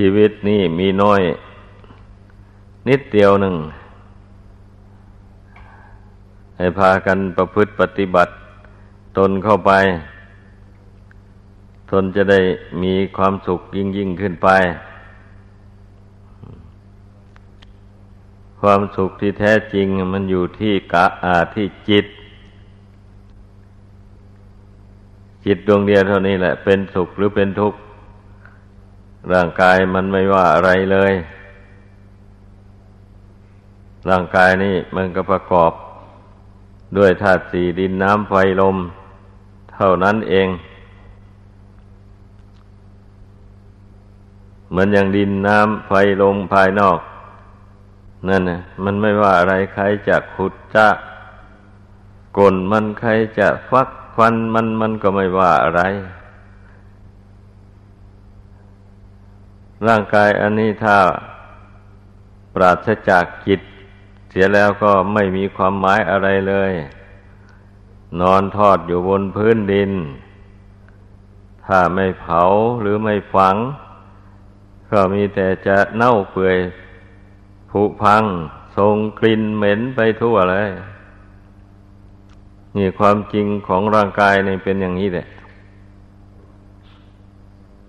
ชีวิตนี่มีน้อย นิดเดียวหนึ่ง ให้พากันประพฤติปฏิบัติ ตนเข้าไป ตนจะได้มีความสุขยิ่งยิ่งขึ้นไป ความสุขที่แท้จริงมันอยู่ที่กะอาที่จิตจิตดวงเดียวเท่านี้แหละ เป็นสุขหรือเป็นทุกข์ ร่างกายมันไม่ว่าอะไรเลย ร่างกายนี่มันก็ประกอบด้วยธาตุสี่ดินน้ำไฟลม เท่านั้นเอง เหมือนอย่างดินน้ำไฟลมภายนอก นั่นนะมันไม่ว่าอะไรใครจะขุดจะกลมันใครจะฟักควันมันมันก็ไม่ว่าอะไร ร่างกายอันนี้ถ้าปราศจากจิตเสียแล้วก็ไม่มีความหมายอะไรเลย นอนทอดอยู่บนพื้นดิน ถ้าไม่เผาหรือไม่ฝัง ก็มีแต่จะเน่าเปื่อยผุพังส่งกลิ่นเหม็นไปทั่วเลย นี่ความจริงของร่างกายนี่เป็นอย่างนี้แหละ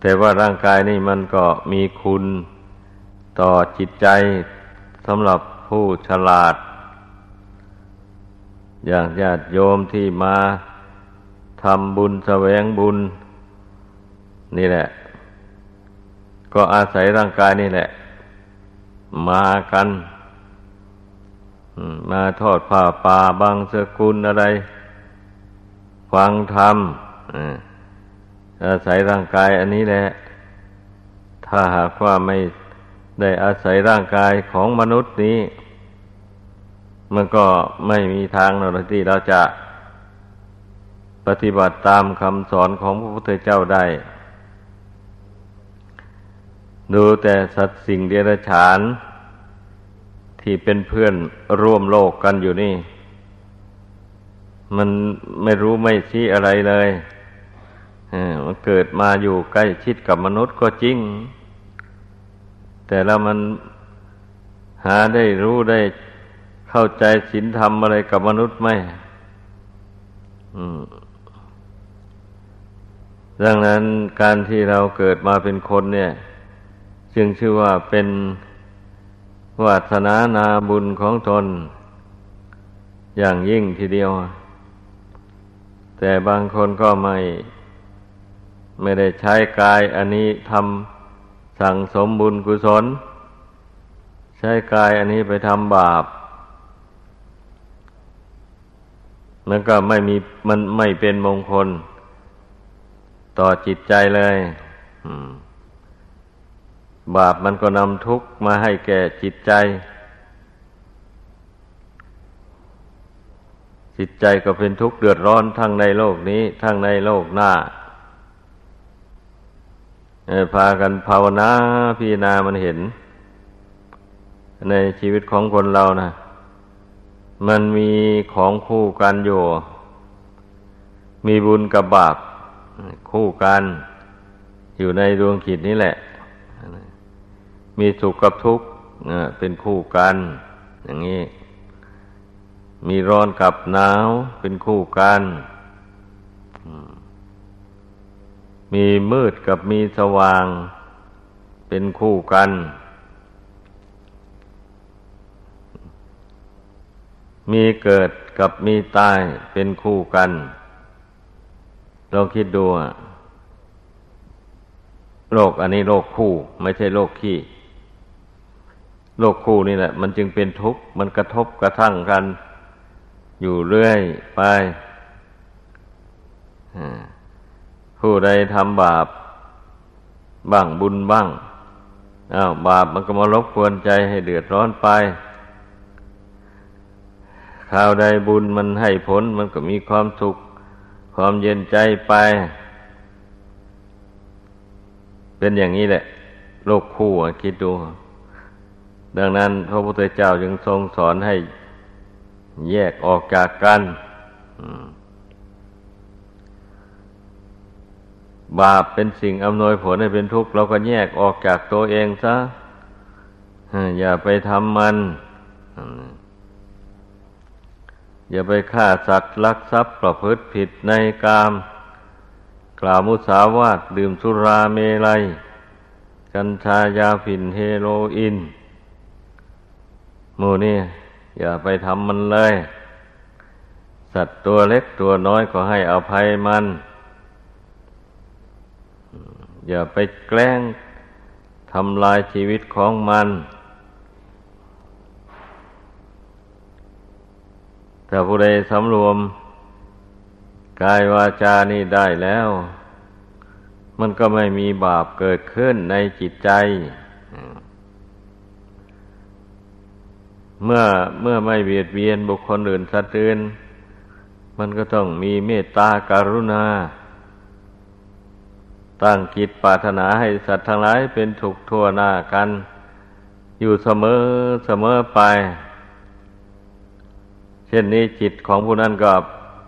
แต่ว่าร่างกายนี่มันก็มีคุณต่อจิตใจสำหรับผู้ฉลาด อย่างญาติโยมที่มาทำบุญแสวงบุญ นี่แหละ ก็อาศัยร่างกายนี่แหละ มากันมาทอดผ้าป่าบางสกุลอะไร ฟังธรรมอา อาศัยร่างกายอันนี้แหละ ถ้าหากว่าไม่ได้อาศัยร่างกายของมนุษย์นี้ มันก็ไม่มีทางหรอกที่เราจะปฏิบัติตามคำสอนของพระพุทธเจ้าได้ ดูแต่สัตว์สิ่งเดรัจฉาน ที่เป็นเพื่อนร่วมโลกกันอยู่นี่ มันไม่รู้ไม่ชี้อะไรเลย มันเกิดมาอยู่ใกล้ชิดกับมนุษย์ก็จริง แต่แล้วมันหาได้รู้ได้เข้าใจศีลธรรมอะไรกับมนุษย์ไหมดังนั้นการที่เราเกิดมาเป็นคนเนี่ย จึงชื่อว่าเป็นวาสนานาบุญของตน อย่างยิ่งทีเดียว แต่บางคนก็ไม่ ไม่ได้ใช้กายอันนี้ทำสั่งสมบุญกุศล ใช้กายอันนี้ไปทำบาปมันก็ไม่มีมันไม่เป็นมงคล ต่อจิตใจเลยบาปมันก็นำทุกข์มาให้แก่จิตใจ จิตใจก็เป็นทุกข์เดือดร้อนทั้งในโลกนี้ ทั้งในโลกหน้า พากันภาวนาพิจารณามันเห็น ในชีวิตของคนเรานะมันมีของคู่กันอยู่มีบุญกับบาปคู่กันอยู่ในดวงขีดนี้แหละ มีสุขกับทุกข์เป็นคู่กัน อย่างนี้ มีร้อนกับหนาวเป็นคู่กัน มีมืดกับมีสว่าง เป็นคู่กัน มีเกิดกับมีตายเป็นคู่กันลองคิดดูโลกอันนี้โลกคู่ ไม่ใช่โลกขี้ โลกคู่นี่แหละ มันจึงเป็นทุกข์ มันกระทบกระทั่งกัน อยู่เรื่อยไป ผู้ใดทำบาป บ้างบุญบ้างอ้าวบาปมันก็มารบกวนใจให้เดือดร้อนไปข่าวใดบุญมันให้ผลมันก็มีความสุข ความเย็นใจไป เป็นอย่างนี้แหละ โลกคู่คิดดู ดังนั้นพระพุทธเจ้าจึงทรงสอนให้แยกออกจากกัน อืม บาปเป็นสิ่งอำนวยผลให้เป็นทุกข์เราก็แยกออกจากตัวเองซะอย่าไปทำมัน อย่าไปฆ่าสัตว์ลักทรัพย์ประพฤติผิดในกาม กล่าวมุสาวาทดื่มสุราเมลัย กัญชายาฝิ่นเฮโรอีนหมูนี่อย่าไปทำมันเลย สัตว์ตัวเล็กตัวน้อยก็ให้อภัยมัน อย่าไปแกล้งทำลายชีวิตของมัน ถ้าผู้ใดสำรวม กายวาจานี่ได้แล้ว มันก็ไม่มีบาปเกิดขึ้นในจิตใจ เมื่อเมื่อไม่เบียดเบียนบุคคลอื่นสัตว์อื่น มันก็ต้องมีเมตตาการุณา ตั้งกิจปรารถนาให้สัตว์ทั้งหลายเป็นถูกทั่วหน้ากัน อยู่เสมอเสมอไป เช่นนี้จิตของผู้นั้นก็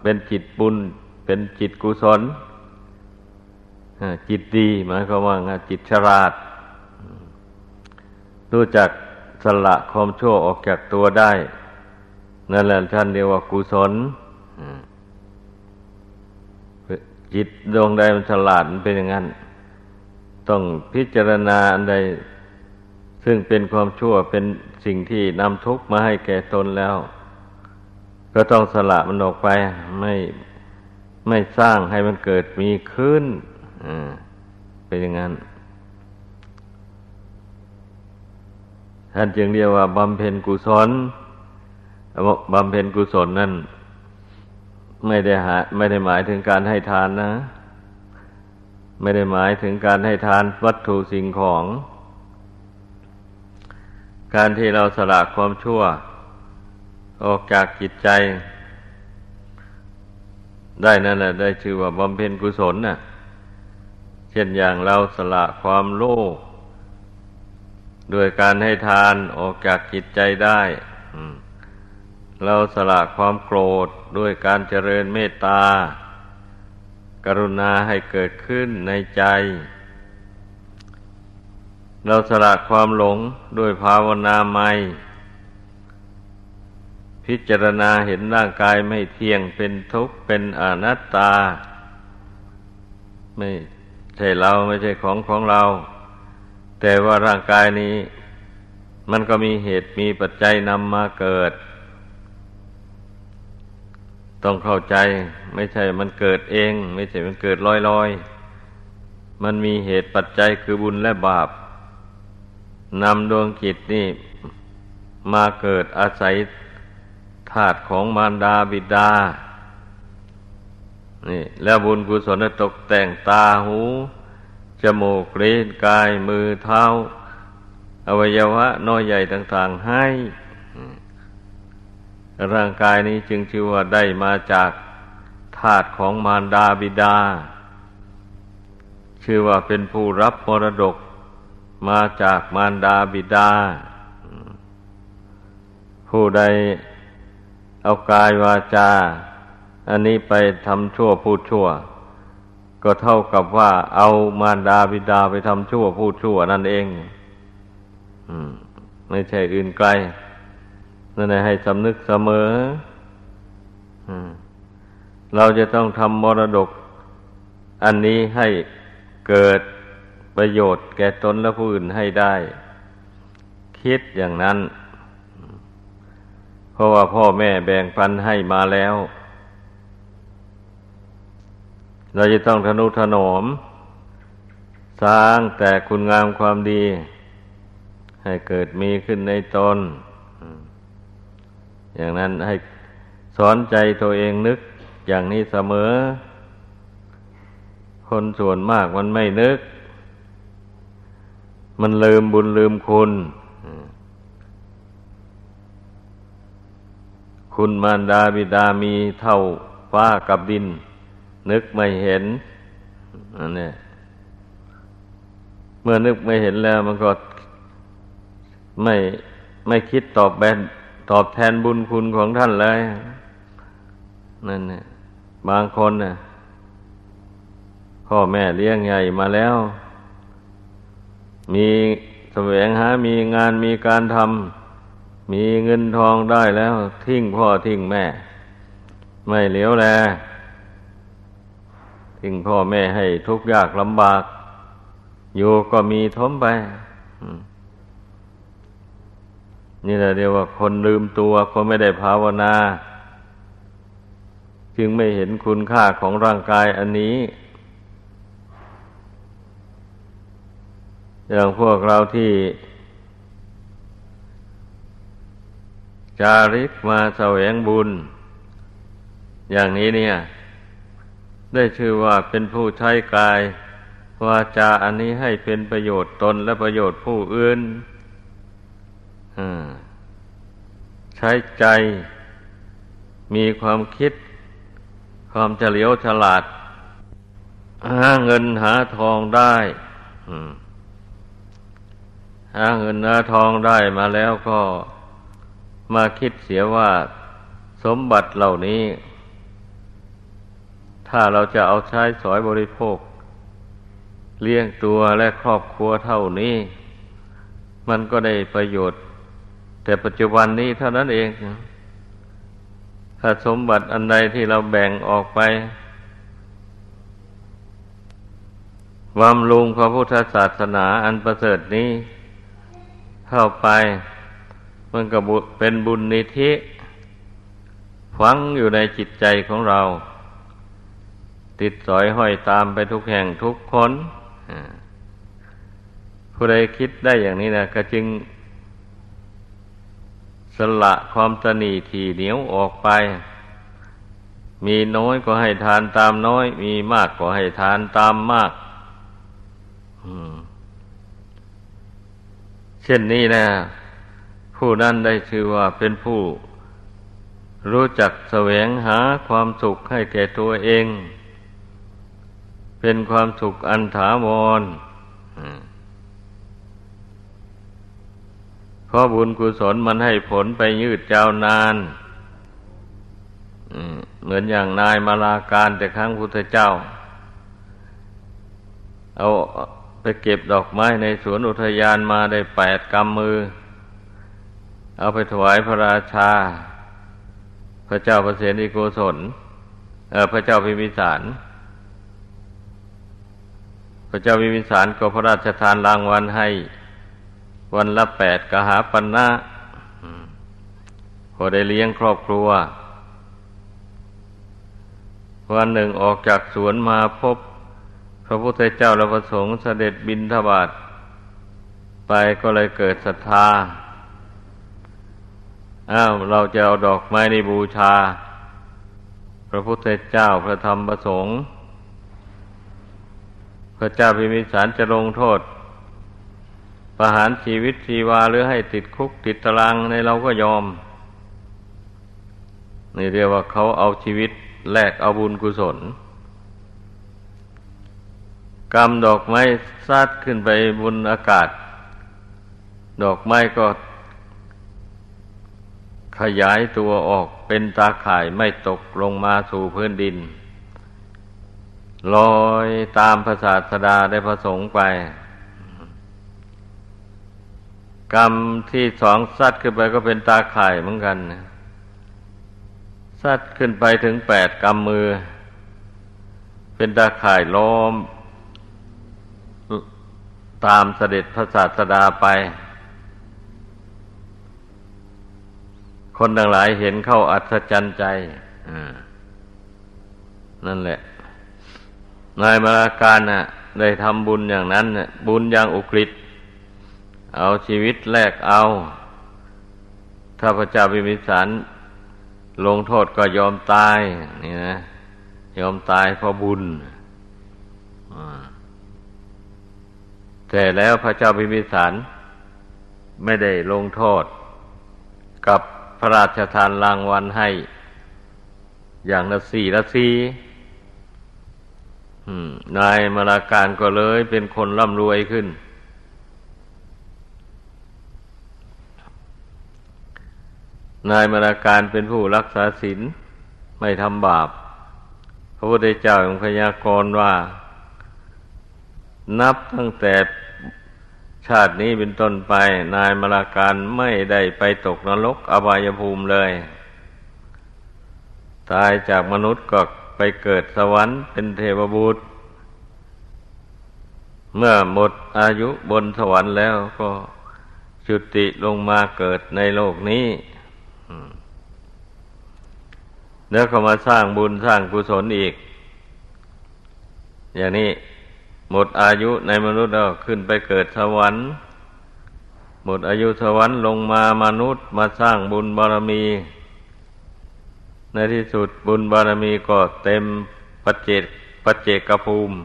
เป็นจิตบุญ เป็นจิตกุศลจิตดีหมายความว่าจิตฉลาด รู้จักสละความชั่วออกจากตัวได้ นั่นแหละท่านเรียกว่ากุศล จิตดวงใดมันฉลาดมันเป็นอย่างนั้น ต้องพิจารณาอันใด ซึ่งเป็นความชั่วเป็นสิ่งที่นำทุกข์มาให้แก่ตนแล้ว ก็ต้องสละมันออกไปไม่ไม่สร้างให้มันเกิดมีขึ้นเป็นอย่างนั้น ท่านจึงเรียกว่าบำเพ็ญกุศลบำเพ็ญกุศลนั่น ไม่ได้หาไม่ได้หมายถึงการให้ทานนะ ไม่ได้หมายถึงการให้ทานวัตถุสิ่งของ การที่เราสละความชั่ว ออกจากจิตใจ ได้นั่นแหละได้ชื่อว่าบำเพ็ญกุศลน่ะ เช่นอย่างเราสละความโลภโดยการให้ทานออกจากจิตใจได้ เราสละความโกรธด้วยการเจริญเมตตา กรุณาให้เกิดขึ้นในใจ เราสละความหลงด้วยภาวนาใหม่พิจารณาเห็นร่างกายไม่เที่ยงเป็นทุกข์เป็นอนัตตา ไม่ใช่เราไม่ใช่ของของเรา แต่ว่าร่างกายนี้ มันก็มีเหตุมีปัจจัยนำมาเกิด ต้องเข้าใจ ไม่ใช่มันเกิดเอง ไม่ใช่มันเกิดลอยลอยมันมีเหตุปัจจัยคือบุญและบาปนำดวงจิตนี่ มาเกิดอาศัยธาตุของมารดาบิดา นี่ แล้วบุญกุศลตกแต่งตาหู จมูกลิ้นกายมือเท้า อวัยวะน้อยใหญ่ต่าง ๆ ให้ ร่างกายนี้จึงชื่อว่าได้มาจากธาตุของมารดาบิดา ชื่อว่าเป็นผู้รับมรดกมาจากมารดาบิดา ผู้ใดเอากายวาจา อันนี้ไปทำชั่วพูดชั่ว ก็เท่ากับว่าเอามารดาบิดาไปทำชั่วพูดชั่วนั่นเอง ไม่ใช่อื่นไกล นั่นแหละให้สำนึกเสมอเราจะต้องทำมรดก อันนี้ให้เกิดประโยชน์แก่ตนและผู้อื่นให้ได้ คิดอย่างนั้น เพราะว่าพ่อแม่แบ่งปันให้มาแล้ว เราจะต้องทนุถนอม สร้างแต่คุณงามความดี ให้เกิดมีขึ้นในตน อย่างนั้นให้สอนใจตัวเองนึกอย่างนี้เสมอ คนส่วนมากมันไม่นึก มันลืมบุญลืมคุณ คุณมารดาบิดามีเท่าฟ้ากับดิน นึกไม่เห็นอันนี้เมื่อนึกไม่เห็นแล้วมันก็ไม่ไม่คิดตอบแบน ตอบแทนบุญคุณของท่านเลยนั่นเนี่ยบางคนน่ะพ่อแม่เลี้ยงใหญ่มาแล้ว มีแสวงหา มีงานมีการทำมีเงินทองได้แล้ว ทิ้งพ่อทิ้งแม่ ไม่เหลียวแลทิ้งพ่อแม่ให้ทุกข์ยากลำบาก อยู่ก็มีทมไป นี่แหละเรียกว่าคนลืมตัวคนไม่ได้ภาวนา จึงไม่เห็นคุณค่าของร่างกายอันนี้ อย่างพวกเราที่ จาริกมาแสวงบุญ อย่างนี้เนี่ย ได้ชื่อว่าเป็นผู้ใช้กายวาจาอันนี้ให้เป็นประโยชน์ตนและประโยชน์ผู้อื่น ใช้ใจมีความคิด ความเฉลียวฉลาด หาเงินหาทองได้หาเงินหาทองได้มาแล้วก็มาคิดเสียว่าสมบัติเหล่านี้ ถ้าเราจะเอาใช้สอยบริโภค เลี้ยงตัวและครอบครัวเท่านี้ มันก็ได้ประโยชน์ แต่ปัจจุบันนี้เท่านั้นเอง ถ้าสมบัติอันใดที่เราแบ่งออกไปวามลุงพระพุทธศาสนาอันประเสริฐนี้ เข้าไป มันก็เป็นบุญนิธิฝังอยู่ในจิตใจของเรา ติดสอยห้อยตามไปทุกแห่งทุกคนผู้ใดคิดได้อย่างนี้นะก็จึง สละความตนีทีเหนียวออกไป มีน้อยก็ให้ทานตามน้อย มีมากก็ให้ทานตามมากเช่นนี้นะ ผู้นั้นได้ชื่อว่าเป็นผู้ รู้จักแสวงหาความสุขให้แก่ตัวเอง เป็นความสุขอันถาวร เพราะบุญกุศลมันให้ผลไปยืดยาวนานเหมือนอย่างนายมาลาการแต่ครั้งพุทธเจ้า เอาไปเก็บดอกไม้ในสวนอุทยานมาได้แปดกำมือ เอาไปถวายพระราชา พระเจ้าประเสนิโกศลพระเจ้าพิมิสาร พระเจ้าพิมิสารก็พระราชทานรางวัลให้ วันละแปดกหาปันนะพอได้เลี้ยงครอบครัว วันหนึ่งออกจากสวนมาพบ พระพุทธเจ้าและพระสงฆ์เสด็จบินทบาทไปก็เลยเกิดศรัทธา อ้าวเราจะเอาดอกไม้ในบูชา พระพุทธเจ้าพระธรรมพระสงฆ์พระเจ้าพิมิสารจะลงโทษ ประหารชีวิตชีวาหรือให้ติดคุกติดตารางในเราก็ยอม นี่เรียกว่าเขาเอาชีวิตแลกเอาบุญกุศลกำดอกไม้ซัดขึ้นไปบนอากาศ ดอกไม้ก็ ขยายตัวออกเป็นตาข่ายไม่ตกลงมาสู่พื้นดินลอยตามพระศาสดาได้ประสงค์ไป กรรมที่สองซัดขึ้นไปก็เป็นตาข่ายเหมือนกันซัดขึ้นไปถึงแปดกำมือ เป็นตาข่ายล้อม ตามเสด็จพระศาสดาไป คนทั้งหลายเห็นเข้าอัศจรรย์ใจนั่นแหละ นายมาราการน่ะ ได้ทำบุญอย่างนั้นน่ะบุญอย่างอุกฤษ เอาชีวิตแลกเอา ถ้าพระเจ้าพิมิสารลงโทษก็ยอมตาย นี่นะ ยอมตายเพราะบุญแต่แล้วพระเจ้าพิมิสารไม่ได้ลงโทษ กับพระราชทานรางวัลให้ อย่างละสี่ละสี่นายมาราการก็เลยเป็นคนร่ำรวยขึ้น นายมาราการเป็นผู้รักษาศีลไม่ทำบาป พระพุทธเจ้าของพยากรณ์ว่า นับตั้งแต่ชาตินี้เป็นต้นไป นายมราการไม่ได้ไปตกนรกอบายภูมิเลย ตายจากมนุษย์ก็ไปเกิดสวรรค์เป็นเทวบุตร เมื่อหมดอายุบนสวรรค์แล้วก็จุติลงมาเกิดในโลกนี้ แล้วก็มาสร้างบุญสร้างกุศลอีก อย่างนี้หมดอายุในมนุษย์แล้วขึ้นไปเกิดสวรรค์ หมดอายุสวรรค์ลงมามนุษย์มาสร้างบุญบารมี ในที่สุดบุญบารมีก็เต็มปัจเจกปัจเจกภูมิ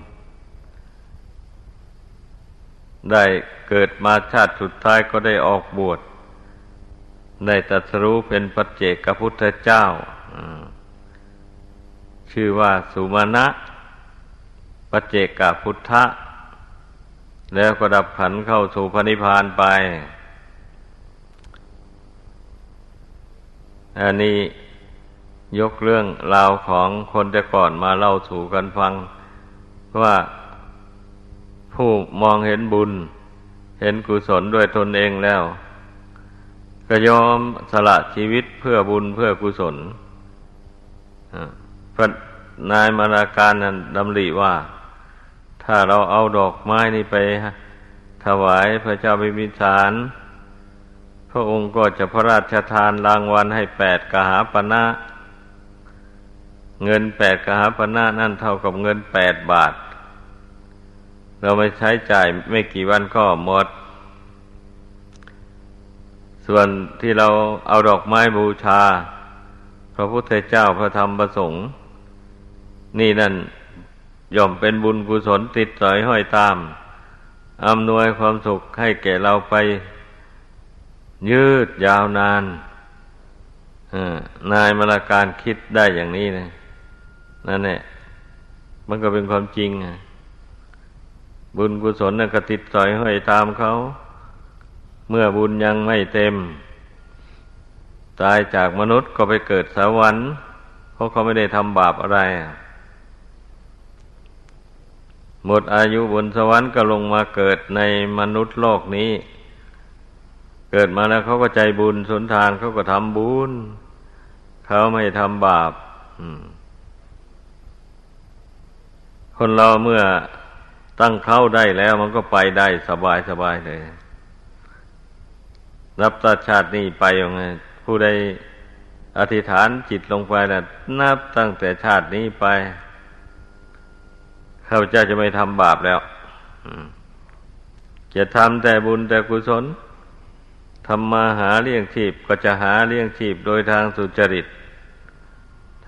ได้เกิดมาชาติสุดท้ายก็ได้ออกบวชได้ตรัสรู้เป็นปัจเจกพุทธเจ้า ชื่อว่าสุมาณะปเจกพุทธะ แล้วก็ดับขันเข้าสู่พระนิพพานไป อันนี้ยกเรื่องราวของคนแต่ก่อนมาเล่าสู่กันฟัง ว่าผู้มองเห็นบุญ เห็นกุศลด้วยตนเองแล้ว ก็ยอมสละชีวิตเพื่อบุญเพื่อกุศล พระนายมาราการนั้นดำริว่า ถ้าเราเอาดอกไม้นี่ไป ถวายพระเจ้าพิมิสารพระองค์ก็จะพระราชทานรางวัลให้แปดกหาปณะเงินแปดกหาปณะนั่นเท่ากับเงินแปดบาท เราไม่ใช้จ่ายไม่กี่วันก็หมด ส่วนที่เราเอาดอกไม้บูชา พระพุทธเจ้าพระธรรมประสงค์ นี่นั่นย่อมเป็นบุญกุศลติดสอยห้อยตาม อำนวยความสุขให้แก่เราไป ยืดยาวนานนายมรการคิดได้อย่างนี้นะนั่นแหละมันก็เป็นความจริงบุญกุศลน่ะก็ติดสอยห้อยตามเขาเมื่อบุญยังไม่เต็ม ตายจากมนุษย์ก็ไปเกิดสวรรค์เพราะเขาไม่ได้ทำบาปอะไร หมดอายุบนสวรรค์ก็ลงมาเกิดในมนุษย์โลกนี้ เกิดมาแล้วเขาก็ใจบุญสนทานเขาก็ทำบุญ เขาไม่ทำบาปคนเราเมื่อตั้งเข้าได้แล้วมันก็ไปได้สบายสบายเลย นับตาชาตินี้ไปยังไงผู้ใดอธิษฐานจิตลงไปนะนับตั้งแต่ชาตินี้ไป ข้าพเจ้าจะไม่ทำบาปแล้วจะทำแต่บุญแต่กุศลทำมาหาเลี้ยงชีพก็จะหาเลี้ยงชีพโดยทางสุจริต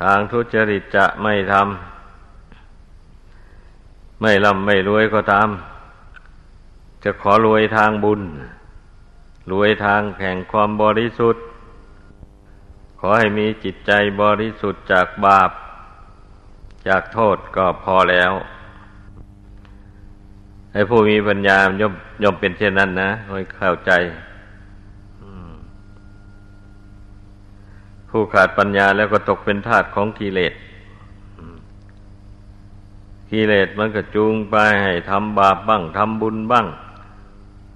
ทางทุจริตจะไม่ทำไม่ร่ำไม่รวยก็ตาม จะขอรวยทางบุญ รวยทางแห่งความบริสุทธิ์ ขอให้มีจิตใจบริสุทธิ์จากบาป จากโทษก็พอแล้ว ให้ผู้มีปัญญาย่อมย่อมเป็นเช่นนั้นนะให้เข้าใจผู้ขาดปัญญาแล้วก็ตกเป็นทาสของกิเลสกิเลสมันก็จูงไปให้ทำบาปบ้างทำบุญบ้าง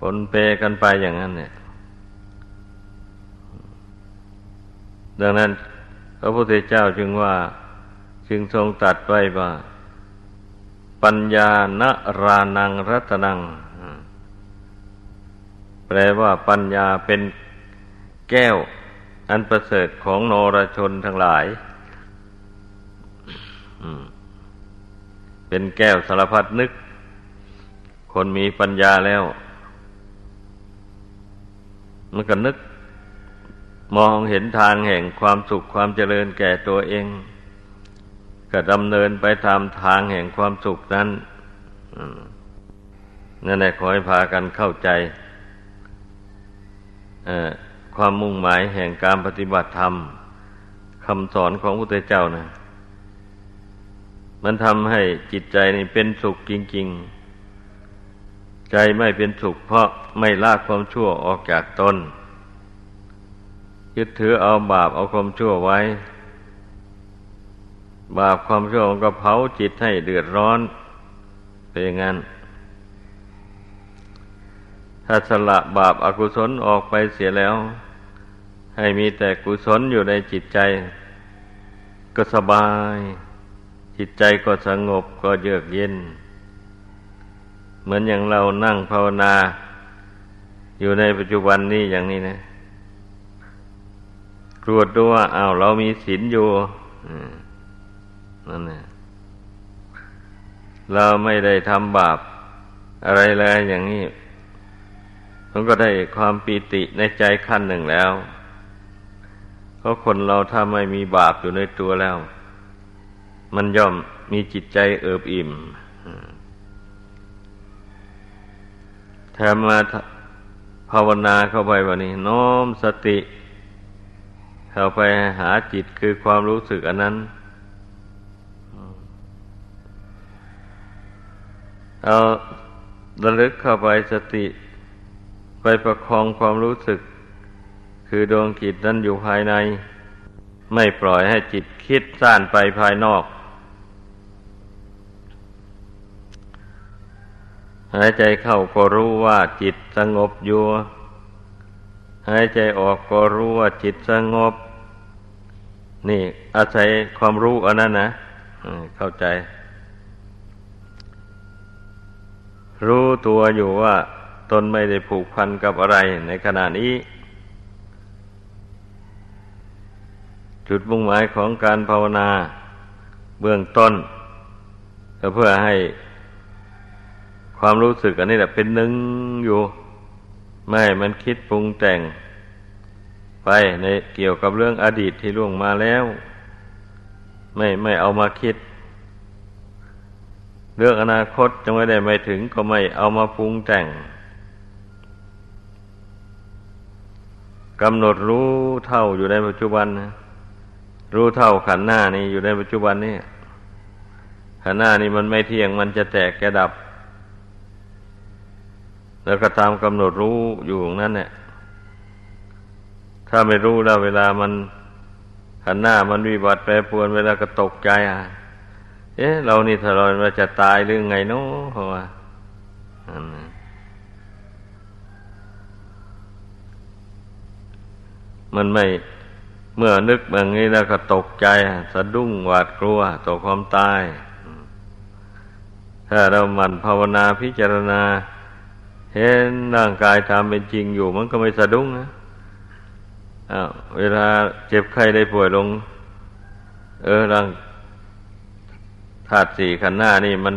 ปนเปกันไปอย่างนั้นเนี่ย ดังนั้น พระพุทธเจ้าจึงว่า จึงทรงตัดไว้ว่า ปัญญานรานังรัตนัง แปลว่าปัญญาเป็นแก้ว อันประเสริฐของโนรชนทั้งหลาย เป็นแก้วสารพัดนึก คนมีปัญญาแล้ว มันก็นึก มองเห็นทางแห่งความสุขความเจริญแก่ตัวเอง ก็ดำเนินไปตามทางแห่งความสุขนั้นนั่นแหละขอให้พากันเข้าใจความมุ่งหมายแห่งการปฏิบัติธรรมคำสอนของพระพุทธเจ้านะมันทำให้จิตใจนี่เป็นสุขจริง ๆ ใจไม่เป็นสุขเพราะไม่ละความชั่วออกจากตนยึดถือเอาบาปเอาความชั่วไว้ บาปความชั่วก็เผาจิตให้เดือดร้อนเป็นอย่างนั้น ถ้าสละบาปอากุศลออกไปเสียแล้ว ให้มีแต่กุศลอยู่ในจิตใจ ก็สบาย จิตใจก็สงบก็เยือกเย็น เหมือนอย่างเรานั่งภาวนา อยู่ในปัจจุบันนี้อย่างนี้นะตรวจดูว่าอ้าวเรามีศีลอยู่ นั่นแหละเราไม่ได้ทำบาปอะไรเลยอย่างนี้มันก็ได้ความปีติในใจขั้นหนึ่งแล้ว เพราะคนเราถ้าไม่มีบาปอยู่ในตัวแล้ว มันย่อมมีจิตใจเอิบอิ่มแถมมาภาวนาเข้าไปวันนี้ น้อมสติ เข้าไปหาจิตคือความรู้สึกอันนั้น เอาระลึกเข้าไปสติ ไปประคองความรู้สึก คือดวงจิตนั้นอยู่ภายใน ไม่ปล่อยให้จิตคิดซ่านไปภายนอก หายใจเข้าก็รู้ว่าจิตสงบอยู่ หายใจออกก็รู้ว่าจิตสงบ นี่อาศัยความรู้อันนั้นนะเข้าใจ รู้ตัวอยู่ว่าตนไม่ได้ผูกพันกับอะไรในขณะนี้ จุดมุ่งหมายของการภาวนาเบื้องต้นก็เพื่อให้ความรู้สึกอันนี้แหละเป็นหนึ่งอยู่ ไม่มันคิดปรุงแต่ง ไปในเกี่ยวกับเรื่องอดีตที่ล่วงมาแล้ว ไม่ไม่เอามาคิด เรื่องอนาคตจะไม่ได้ไม่ถึงก็ไม่เอามาปรุงแต่งกำหนดรู้เท่าอยู่ในปัจจุบันนะรู้เท่าขันหน้านี่อยู่ในปัจจุบันนี่ขันหน้านี่มันไม่เที่ยงมันจะแตกแกดับ แล้วก็ตามกำหนดรู้อยู่นั่นเนี่ยถ้าไม่รู้แล้วเวลามันขันหน้ามันวิบัติแปรปรวนเวลาก็ตกใจอะ เอ๊ะ เรานี่ถ้าเราจะตายหรือไงเนาะเพราะว่ามันไม่เมื่อนึกแบบนี้แล้วก็ตกใจ สะดุ้งหวาดกลัวต่อความตาย ถ้าเราหมั่นภาวนาพิจารณา เห็นร่างกายตามเป็นจริงอยู่ มันก็ไม่สะดุ้งนะอ้าเวลาเจ็บไข้ได้ป่วยลง เออร่าง ธาตุสี่ขันหน้านี่มัน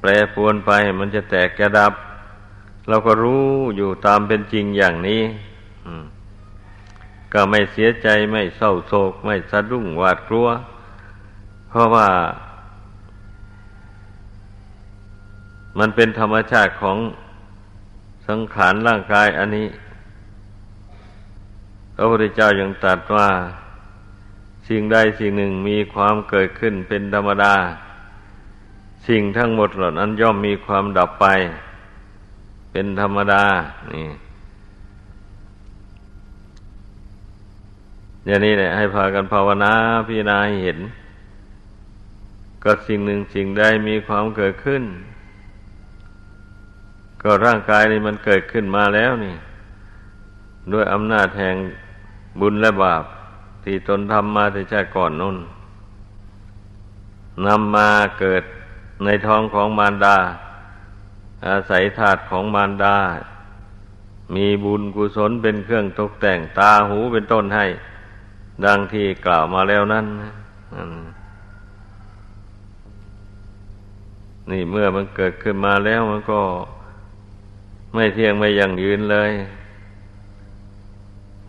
แปรปวนไป มันจะแตกกระดับ เราก็รู้อยู่ตามเป็นจริงอย่างนี้ก็ไม่เสียใจไม่เศร้าโศก ไม่สะดุ้งหวาดกลัว เพราะว่า มันเป็นธรรมชาติของสังขารร่างกายอันนี้พระพุทธเจ้ายังตรัสว่า สิ่งใดสิ่งหนึ่งมีความเกิดขึ้นเป็นธรรมดา สิ่งทั้งหมดเหล่านั้นย่อมมีความดับไป เป็นธรรมดา นี่ อย่างนี้แหละให้พากันภาวนาพิจารณาเห็น ก็สิ่งหนึ่งสิ่งใดมีความเกิดขึ้น ก็ร่างกายนี้มันเกิดขึ้นมาแล้วนี่ ด้วยอำนาจแห่งบุญและบาป ที่ตนทำมาแต่ชาติก่อนนู่นนำมาเกิดในท้องของมารดา อาศัยธาตุของมารดา มีบุญกุศลเป็นเครื่องตกแต่งตาหูเป็นต้นให้ ดังที่กล่าวมาแล้วนั้นนี่เมื่อมันเกิดขึ้นมาแล้วมันก็ไม่เที่ยงไม่ยั่งยืนเลย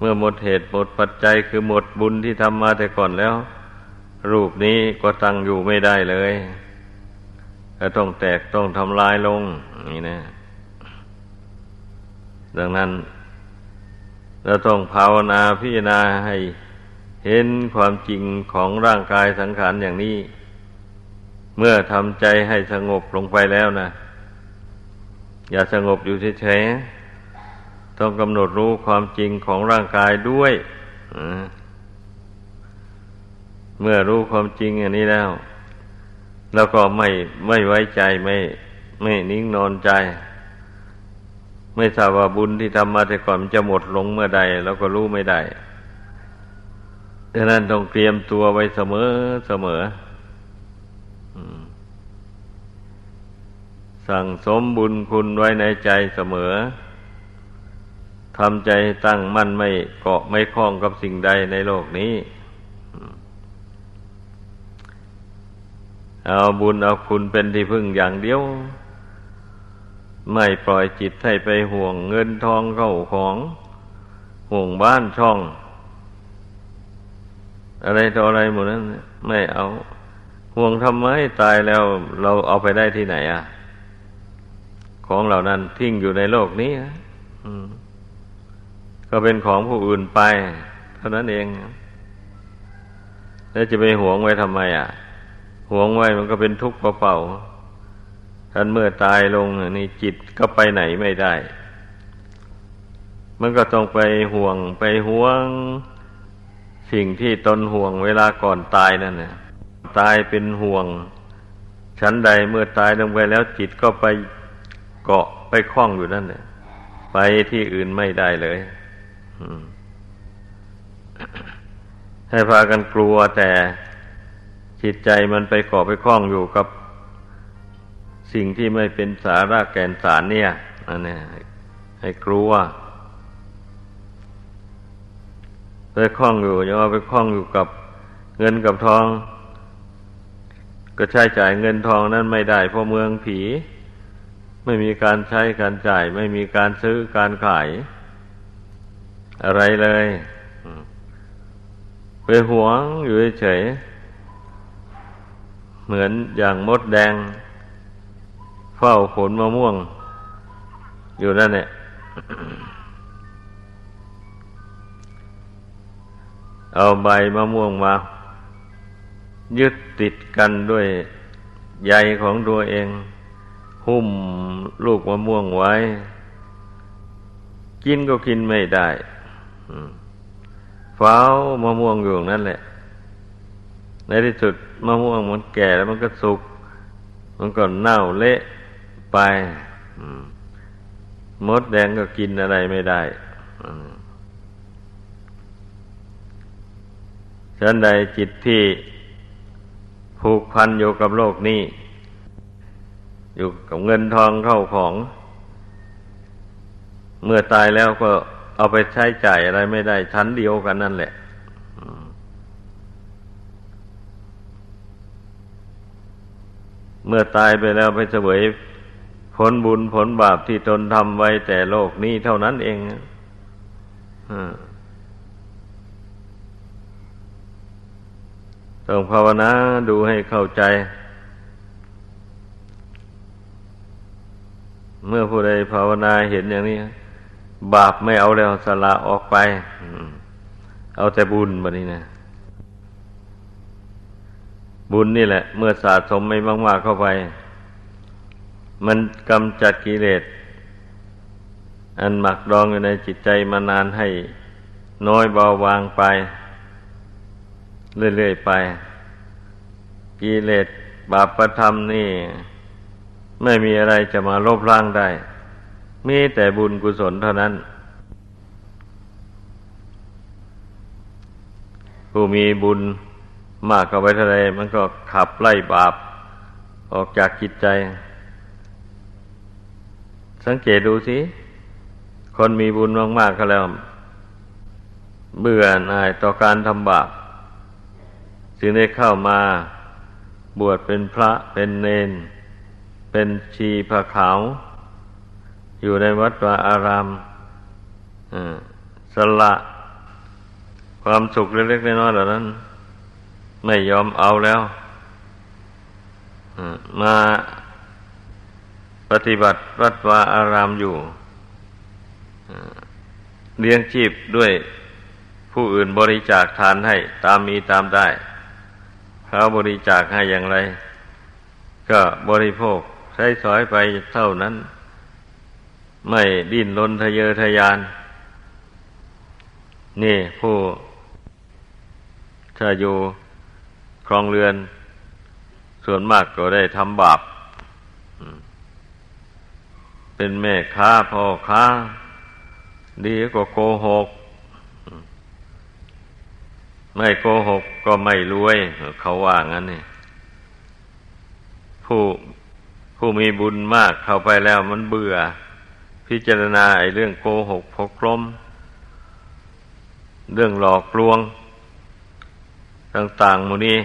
มื่อหมดเหตุหมดปัจจัยคือหมดบุญที่ทำมาแต่ก่อนแล้ว รูปนี้ก็ตั้งอยู่ไม่ได้เลยจะต้องแตกต้องทำลายลงนี่นะ ดังนั้นเราต้องภาวนาพิจารณาให้เห็นความจริงของร่างกายสังขารอย่างนี้ เมื่อทำใจให้สงบลงไปแล้วนะ อย่าสงบอยู่เฉยๆ ต้องกำหนดรู้ความจริงของร่างกายด้วยเมื่อรู้ความจริงอย่างนี้แล้ว แล้วก็ไม่ไม่ไว้ใจไม่ไม่นิ่งนอนใจ ไม่ทราบว่าบุญที่ทำมาแต่ก่อนมันจะหมดลงเมื่อใดเราก็รู้ไม่ได้ดังนั้นต้องเตรียมตัวไว้เสมอเสมอสั่งสมบุญคุณไว้ในใจเสมอ ทำใจตั้งมั่นไม่เกาะไม่คล้องกับสิ่งใดในโลกนี้ เอาบุญเอาคุณเป็นที่พึ่งอย่างเดียว ไม่ปล่อยจิตให้ไปห่วงเงินทองเข้าของ ห่วงบ้านช่อง อะไรต่ออะไรหมดนั้นไม่เอาห่วงทำไมตายแล้วเราเอาไปได้ที่ไหนอะ ของเหล่านั้นทิ้งอยู่ในโลกนี้อืม ก็เป็นของผู้อื่นไป เท่านั้นเอง แล้วจะไปหวงไว้ทำไมอะ หวงไว้มันก็เป็นทุกข์เปล่าๆท่านเมื่อตายลงนี่จิตก็ไปไหนไม่ได้ มันก็ต้องไปห่วงไปห่วง สิ่งที่ตนห่วงเวลาก่อนตายนั่นเนี่ยตายเป็นห่วง ชั้นใดเมื่อตายลงไปแล้วจิตก็ไปเกาะไปคล้องอยู่นั่นเนี่ยไปที่อื่นไม่ได้เลย ให้พากันกลัวแต่จิตใจมันไปก่อไปคล้องอยู่กับสิ่งที่ไม่เป็นสาระแก่นสารเนี่ยอันนี้ให้กลัวไปคล้องอยู่อย่าเอาไปคล้องอยู่กับเงินกับทอง ก็ใช้จ่ายเงินทองนั้นไม่ได้เพราะเมืองผี ไม่มีการใช้การจ่าย ไม่มีการซื้อการขาย อะไรเลยไปหวงอยู่เฉย เหมือนอย่างมดแดง เฝ้าผลมะม่วง อยู่นั่นเนี่ยเอาใบมะม่วงมา ยึดติดกันด้วยใยของตัวเอง หุ้มลูกมะม่วงไว้ กินก็กินไม่ได้ เฝ้ามะม่วงอยู่นั่นแหละ ในที่สุดมะม่วงมันแก่แล้วมันก็สุก มันก็เน่าเละไปมดแดงก็กินอะไรไม่ได้ฉันใดจิตที่ผูกพันอยู่กับโลกนี้ อยู่กับเงินทองเข้าของ เมื่อตายแล้วก็ เอาไปใช้จ่ายอะไรไม่ได้ชั้นเดียวกันนั่นแหละเมื่อตายไปแล้วไปเสวยผลบุญผลบาปที่ตนทำไว้แต่โลกนี้เท่านั้นเองต้องภาวนาดูให้เข้าใจ เมื่อผู้ใดภาวนาเห็นอย่างนี้ บาปไม่เอาแล้วสละออกไป เอาแต่บุญบันี้นะ บุญนี่แหละ เมื่อสะสมไม่มาก ๆ เข้าไป มันกำจัดกิเลส อันหมักดองอยู่ในจิตใจมานานให้น้อยเบาบางไป เรื่อยๆไป กิเลสบาปประธรรมนี่ ไม่มีอะไรจะมาลบล้างได้ มีแต่บุญกุศลเท่านั้น ผู้มีบุญมากเข้าไปเท่าไรมันก็ขับไล่บาป ออกจากจิตใจ สังเกตดูสิ คนมีบุญมากๆก็แล้ว เบื่อหน่ายต่อการทำบาปจึงได้เข้ามาบวชเป็นพระเป็นเนน เป็นชีพระขาว อยู่ในวัดวาอารามสละความสุขเล็กๆน้อยๆเหล่านั้น ไม่ยอมเอาแล้วมาปฏิบัติวัดวาอารามอยู่เลี้ยงชีพด้วยผู้อื่นบริจาคทานให้ตามมีตามได้เขาบริจาคให้อย่างไร ก็บริโภคใช้สอยไปเท่านั้น ไม่ดิ้นรนทะเยอทะยาน นี่ผู้ถ้าอยู่ครองเรือน ส่วนมากก็ได้ทำบาป เป็นแม่ค้าพ่อค้า ดีกว่าโกหก ไม่โกหกก็ไม่รวย เขาว่างั้นนี่ผู้ผู้มีบุญมากเข้าไปแล้วมันเบื่อ พิจารณาไอ้เรื่องโกหกพกลม เรื่องหลอกลวง ต่างๆมูนี้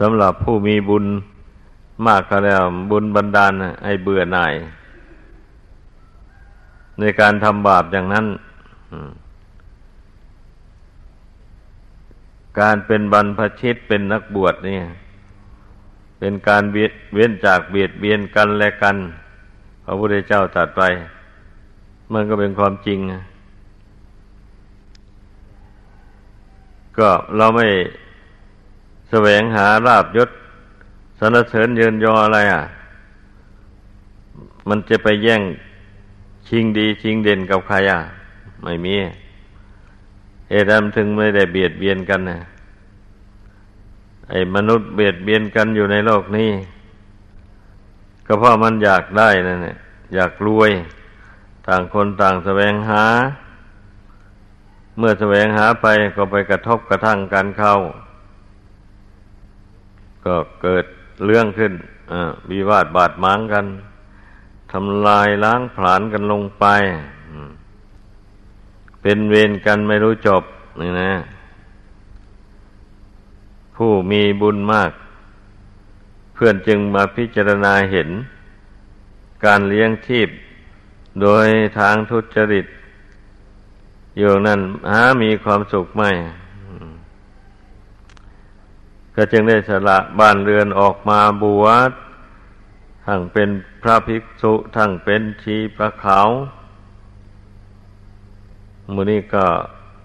สำหรับผู้มีบุญมากก็แล้วบุญบันดาลให้เบื่อหน่าย ในการทำบาปอย่างนั้นการเป็นบรรพชิตเป็นนักบวชนี่เป็นการเว้นจากเบียดเบียนกันและกัน พระพุทธเจ้าตรัสไป มันก็เป็นความจริงก็เราไม่แสวงหาราบยศสรรเสริญเยินยออะไรอะ มันจะไปแย่งชิงดีชิงเด่นกับใครอะ ไม่มีเหตุนั้นถึงไม่ได้เบียดเบียนกันนะไอ้มนุษย์เบียดเบียนกันอยู่ในโลกนี้ ก็เพราะมันอยากได้นั่นแหละอยากรวย ต่างคนต่างแสวงหา เมื่อแสวงหาไปก็ไปกระทบกระทั่งกันเข้า ก็เกิดเรื่องขึ้นวิวาทบาดหมางกันทำลายล้างผลาญกันลงไป เป็นเวรกันไม่รู้จบนี่นะ ผู้มีบุญมาก เพื่อนจึงมาพิจารณาเห็น การเลี้ยงชีพ โดยทางทุจริตอยู่นั่นหามีความสุขไม่ ก็จึงได้สละบ้านเรือนออกมาบวชทั้งเป็นพระภิกษุทั้งเป็นชีพระขาวมือนี้ก็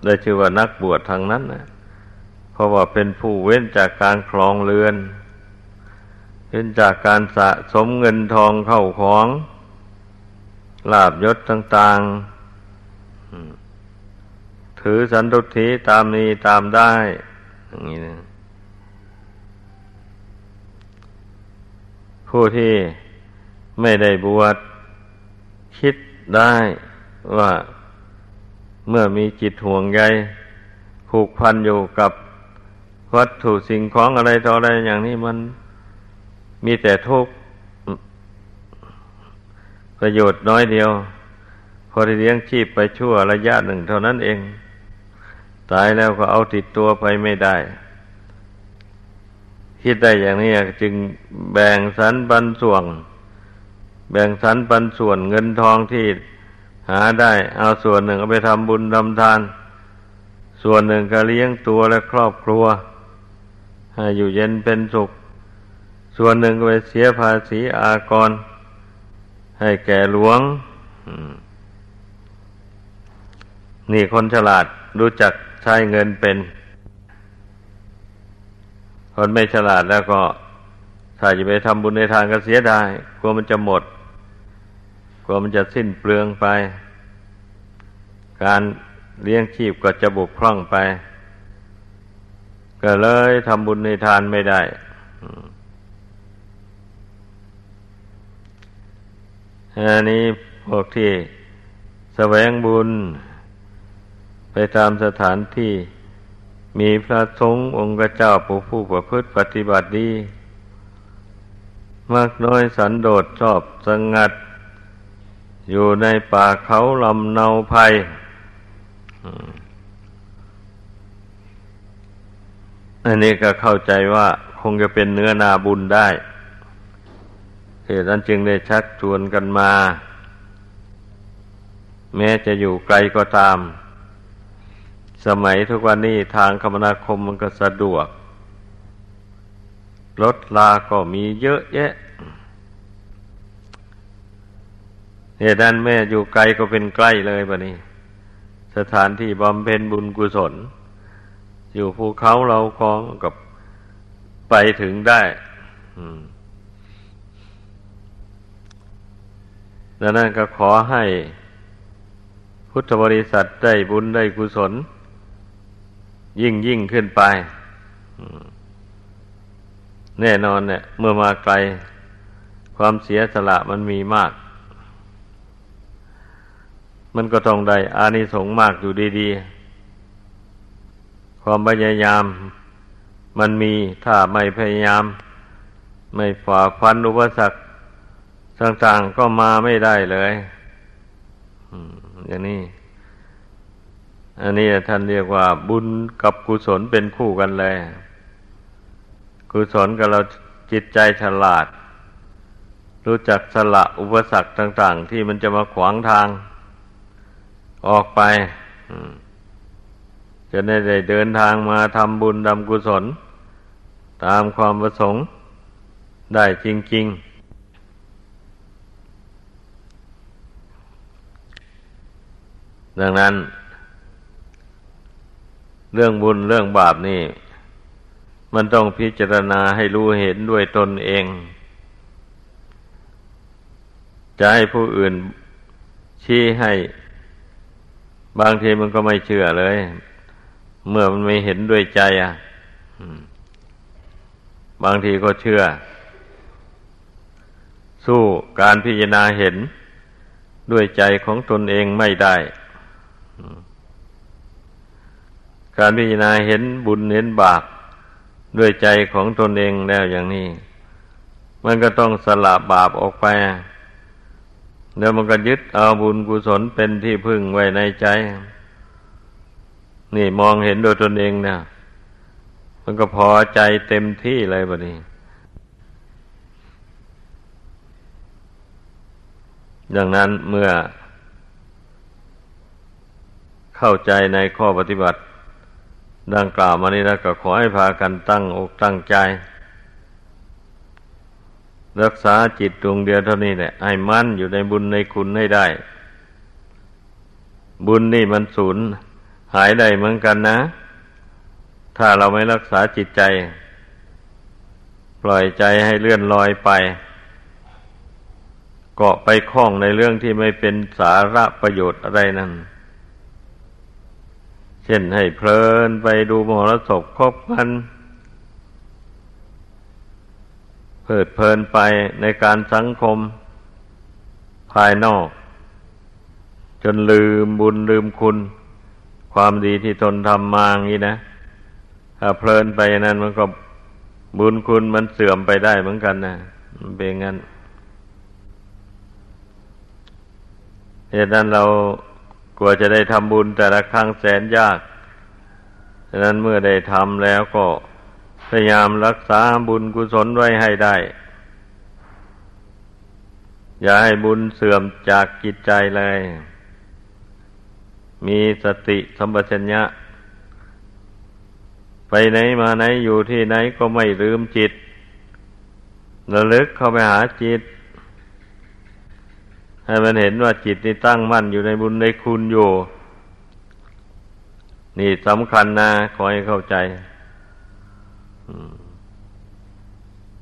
ได้ชื่อว่านักบวชทางนั้นนะเพราะว่าเป็นผู้เว้นจากการคลองเรือน เว้นจากการสะสมเงินทองเข้าของ ลาบยศต่างๆ ถือสันตุทีตามนี้ตามได้ อย่างนี้นะผู้ที่ไม่ได้บวชคิดได้ว่าเมื่อมีจิตห่วงใยผูกพันอยู่กับวัตถุสิ่งของอะไรต่ออะไรอย่างนี้มันมีแต่ทุกข์ ประโยชน์น้อยเดียว พอได้เลี้ยงชีพไปชั่วระยะหนึ่งเท่านั้นเอง ตายแล้วก็เอาติดตัวไปไม่ได้ คิดได้อย่างนี้จึงแบ่งสรรปันส่วน แบ่งสรรปันส่วนเงินทองที่หาได้ เอาส่วนหนึ่งเอาไปทำบุญทำทาน ส่วนหนึ่งก็เลี้ยงตัวและครอบครัวให้อยู่เย็นเป็นสุข ส่วนหนึ่งก็ไปเสียภาษีอากร ให้แก่หลวง นี่คนฉลาดรู้จักใช้เงินเป็น คนไม่ฉลาดแล้วก็ถ้าจะไปทำบุญในทางก็เสียดายกลัวมันจะหมดกลัวมันจะสิ้นเปลืองไป การเลี้ยงชีพก็จะบุกพร่องไป ก็เลยทำบุญในทานไม่ได้ อันนี้พวกที่แสวงบุญ ไปตามสถานที่มีพระสงฆ์องค์เจ้าผู้ผู้ประพฤติปฏิบัติดี มากน้อยสันโดษชอบสงัด อยู่ในป่าเขาลำเนาภัยอันนี้ก็เข้าใจว่าคงจะเป็นเนื้อนาบุญได้ เหตุนั้นจึงได้ชักชวนกันมา แม้จะอยู่ไกลก็ตาม สมัยทุกวันนี้ทางคมนาคมมันก็สะดวก รถลาก็มีเยอะแยะเหตุนั้นแม่อยู่ไกลก็เป็นใกล้เลยบะนี้ สถานที่บำเพ็ญบุญกุศล อยู่ภูเขาเราคลองกับไปถึงได้ ดังนั้นก็ขอให้พุทธบริษัทได้บุญได้กุศล ยิ่งยิ่งขึ้นไป แน่นอนเนี่ย เมื่อมาไกล ความเสียสละมันมีมาก มันก็ต้องได้อานิสงส์มากอยู่ดีๆ ความพยายามมันมีถ้าไม่พยายาม ไม่ฝ่าฟันอุปสรรค ต่างๆก็มาไม่ได้เลยอย่างนี้ อันนี้ท่านเรียกว่า บุญกับกุศลเป็นคู่กันเลย กุศลกับเราจิตใจฉลาด รู้จักสละอุปสรรคต่าง ๆ ที่มันจะมาขวางทาง ออกไปจะได้ได้เดินทางมาทำบุญทำกุศล ตามความประสงค์ได้จริง ๆ ดังนั้น เรื่องบุญเรื่องบาปนี่ มันต้องพิจารณาให้รู้เห็นด้วยตนเอง จะให้ผู้อื่นชี้ให้ บางทีมันก็ไม่เชื่อเลย เมื่อมันไม่เห็นด้วยใจอะบางทีก็เชื่อ สู้การพิจารณาเห็นด้วยใจของตนเองไม่ได้ การพิจารณาเห็นบุญเห็นบาปด้วยใจของตนเองแล้วอย่างนี้ มันก็ต้องสละบาปออกไป แล้วมันก็ยึดเอาบุญกุศลเป็นที่พึ่งไว้ในใจ นี่มองเห็นโดยตนเองเนี่ยมันก็พอใจเต็มที่เลยบะนี้ ดังนั้นเมื่อ เข้าใจในข้อปฏิบัติ ดังกล่าวมานี้แล้วก็ขอให้พากันตั้งอกตั้งใจ รักษาจิตดวงเดียวเท่านี้แหละให้มั่นอยู่ในบุญในคุณให้ได้ บุญนี่มันสูญหายได้เหมือนกันนะ ถ้าเราไม่รักษาจิตใจ ปล่อยใจให้เลื่อนลอยไปเกาะไปคล้องในเรื่องที่ไม่เป็นสาระประโยชน์อะไรนั่น เช่นให้เพลินไปดูมรสพคบกันเพลิดเพลินไปในการสังคมภายนอก จนลืมบุญลืมคุณ ความดีที่ตนทำมาอย่างนี้นะ ถ้าเพลินไปนั้นมันก็บุญคุณมันเสื่อมไปได้เหมือนกันนะมันเป็นงั้นเหตุนั้นเรา กลัวจะได้ทำบุญแต่ละครั้งแสนยากฉะนั้นเมื่อได้ทำแล้วก็พยายามรักษาบุญกุศลไว้ให้ได้ อย่าให้บุญเสื่อมจากกิจใจเลย มีสติสัมปชัญญะ ไปไหนมาไหนอยู่ที่ไหนก็ไม่ลืมจิตระลึกเข้าไปหาจิต ให้มันเห็นว่าจิตนี่ตั้งมั่นอยู่ในบุญในคุณอยู่ นี่สำคัญนะขอให้เข้าใจ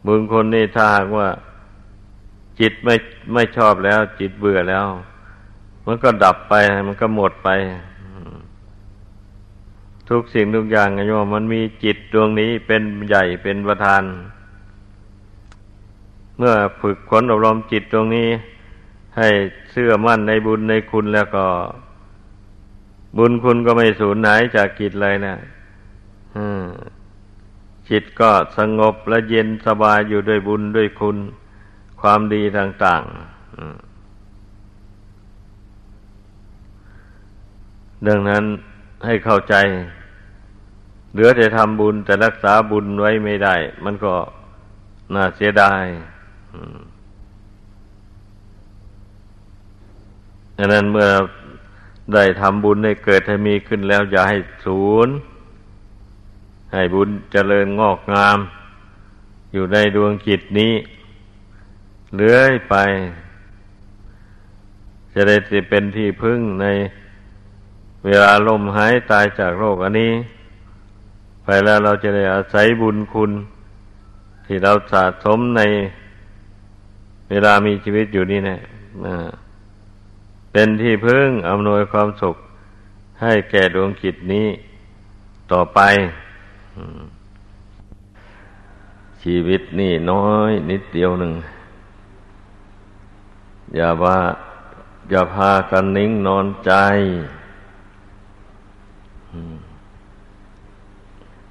บุญคนนี่ถ้าหากว่า จิตไม่ไม่ชอบแล้ว จิตเบื่อแล้ว มันก็ดับไป มันก็หมดไป ทุกสิ่งทุกอย่างไงโยมมันมีจิตดวงนี้เป็นใหญ่เป็นประธาน เมื่อฝึกขนอบรมจิตดวงนี้ ให้เชื่อมั่นในบุญในคุณแล้วก็ บุญคุณก็ไม่สูญหายจากจิตเลยนะจิตก็สงบและเย็นสบายอยู่ด้วยบุญด้วยคุณ ความดีต่างๆดังนั้นให้เข้าใจ เหลือแต่ทำบุญแต่รักษาบุญไว้ไม่ได้ มันก็น่าเสียดาย อืม ดังนั้นเมื่อได้ทำบุญให้เกิดให้มีขึ้นแล้ว อย่าให้สูญให้บุญเจริญงอกงาม อยู่ในดวงจิตนี้เลื้อยไป จะได้จะเป็นที่พึ่งในเวลาลมหายตายจากโรคอันนี้ ไปแล้วเราจะได้อาศัยบุญคุณ ที่เราสะสมในเวลามีชีวิตอยู่นี่นะ่ เป็นที่พึ่งอำนวยความสุขให้แก่ดวงจิตนี้ต่อไป ชีวิตนี่น้อยนิดเดียวหนึ่ง อย่าว่าอย่าพากันนิ่งนอนใจ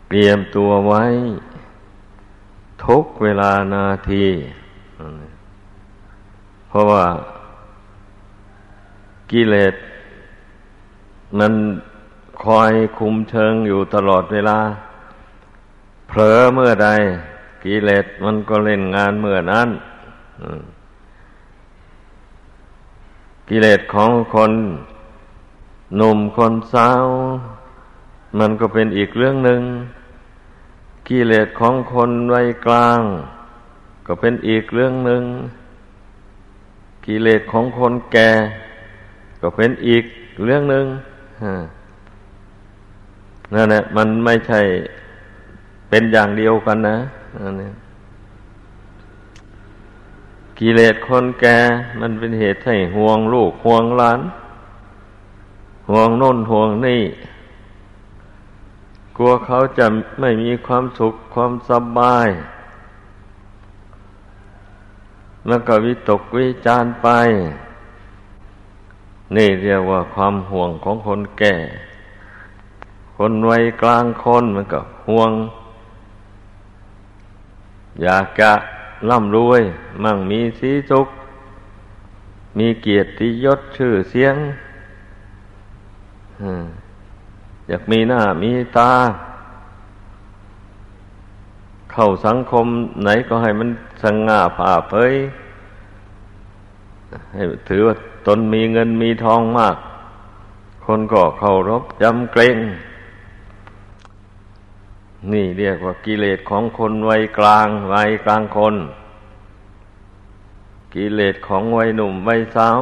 เตรียมตัวไว้ ทุกเวลานาที เพราะว่า กิเลสมันคอยคุมเชิงอยู่ตลอดเวลา เผลอเมื่อใด กิเลสมันก็เล่นงานเมื่อนั้นกิเลสของคนหนุ่มคนสาว มันก็เป็นอีกเรื่องหนึ่งกิเลสของคนวัยกลาง ก็เป็นอีกเรื่องหนึ่งกิเลสของคนแก่ ก็เป็นอีกเรื่องหนึ่งนั่นแหละมันไม่ใช่เป็นอย่างเดียวกันนะนั่นกิเลสคนแก่มันเป็นเหตุให้ห่วงลูกห่วงหลาน ห่วงน้นห่วงนี่ กลัวเขาจะไม่มีความสุขความสบาย แล้วก็วิตกวิจารไป นี่เรียกว่าความห่วงของคนแก่ คนวัยกลางคนมันก็ห่วง อยากจะร่ำรวย มั่งมีสีสุข มีเกียรติยศชื่อเสียงอยากมีหน้ามีตา เข้าสังคมไหนก็ให้มันสง่าผ่าเผยให้ถือว่า ตนมีเงินมีทองมาก คนก็เคารพยำเกรงนี่เรียกว่ากิเลสของคนวัยกลางวัยกลางคน กิเลสของวัยหนุ่มวัยสาว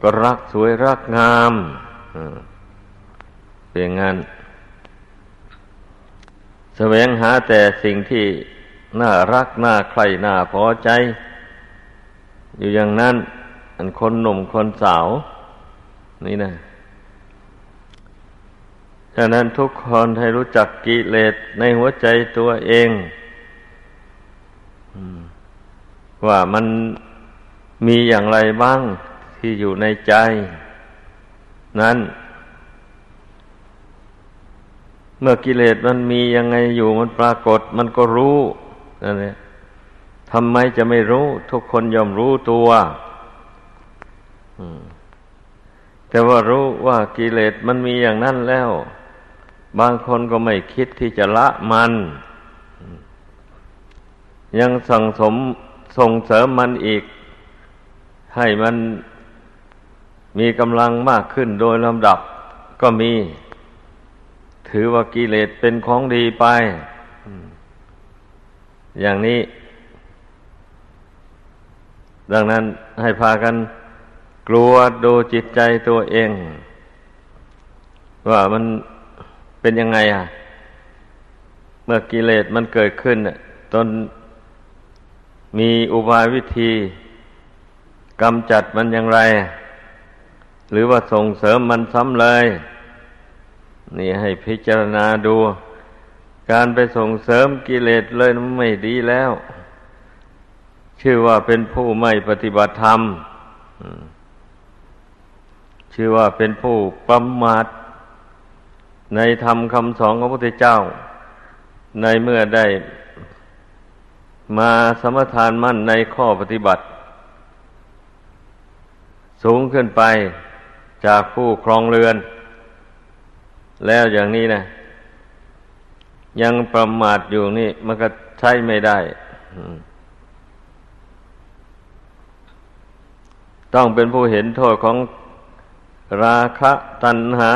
ก็รักสวยรักงามเป็นงั้นแสวงหาแต่สิ่งที่น่ารักน่าใครน่าพอใจ อยู่อย่างนั้น อันคนหนุ่มคนสาว นี่นะฉะนั้นทุกคนให้รู้จักกิเลสในหัวใจตัวเองว่ามันมีอย่างไรบ้างที่อยู่ในใจ นั้น เมื่อกิเลสมันมียังไงอยู่มันปรากฏ มันก็รู้นั่นแหละทำไมจะไม่รู้ ทุกคนยอมรู้ตัว แต่ว่ารู้ว่ากิเลสมันมีอย่างนั้นแล้ว บางคนก็ไม่คิดที่จะละมัน ยังสั่งสมส่งเสริมมันอีก ให้มันมีกำลังมากขึ้นโดยลำดับก็มี ถือว่ากิเลสเป็นของดีไป อย่างนี้ ดังนั้นให้พากัน กลัวดูจิตใจตัวเอง ว่ามันเป็นยังไงอะ เมื่อกิเลสมันเกิดขึ้นตนมีอุบายวิธีกำจัดมันอย่างไร หรือว่าส่งเสริมมันซ้ำเลย นี่ให้พิจารณาดู การไปส่งเสริมกิเลสเลยไม่ดีแล้ว ชื่อว่าเป็นผู้ไม่ปฏิบัติธรรม ชื่อว่าเป็นผู้ประมาทในธรรมคำสอนของพระพุทธเจ้า ในเมื่อได้มาสมทานมั่นในข้อปฏิบัติ สูงขึ้นไปจากผู้ครองเรือน แล้วอย่างนี้นะ ยังประมาทอยู่นี่ มันก็ใช้ไม่ได้ต้องเป็นผู้เห็นโทษของ ราคะตัณหา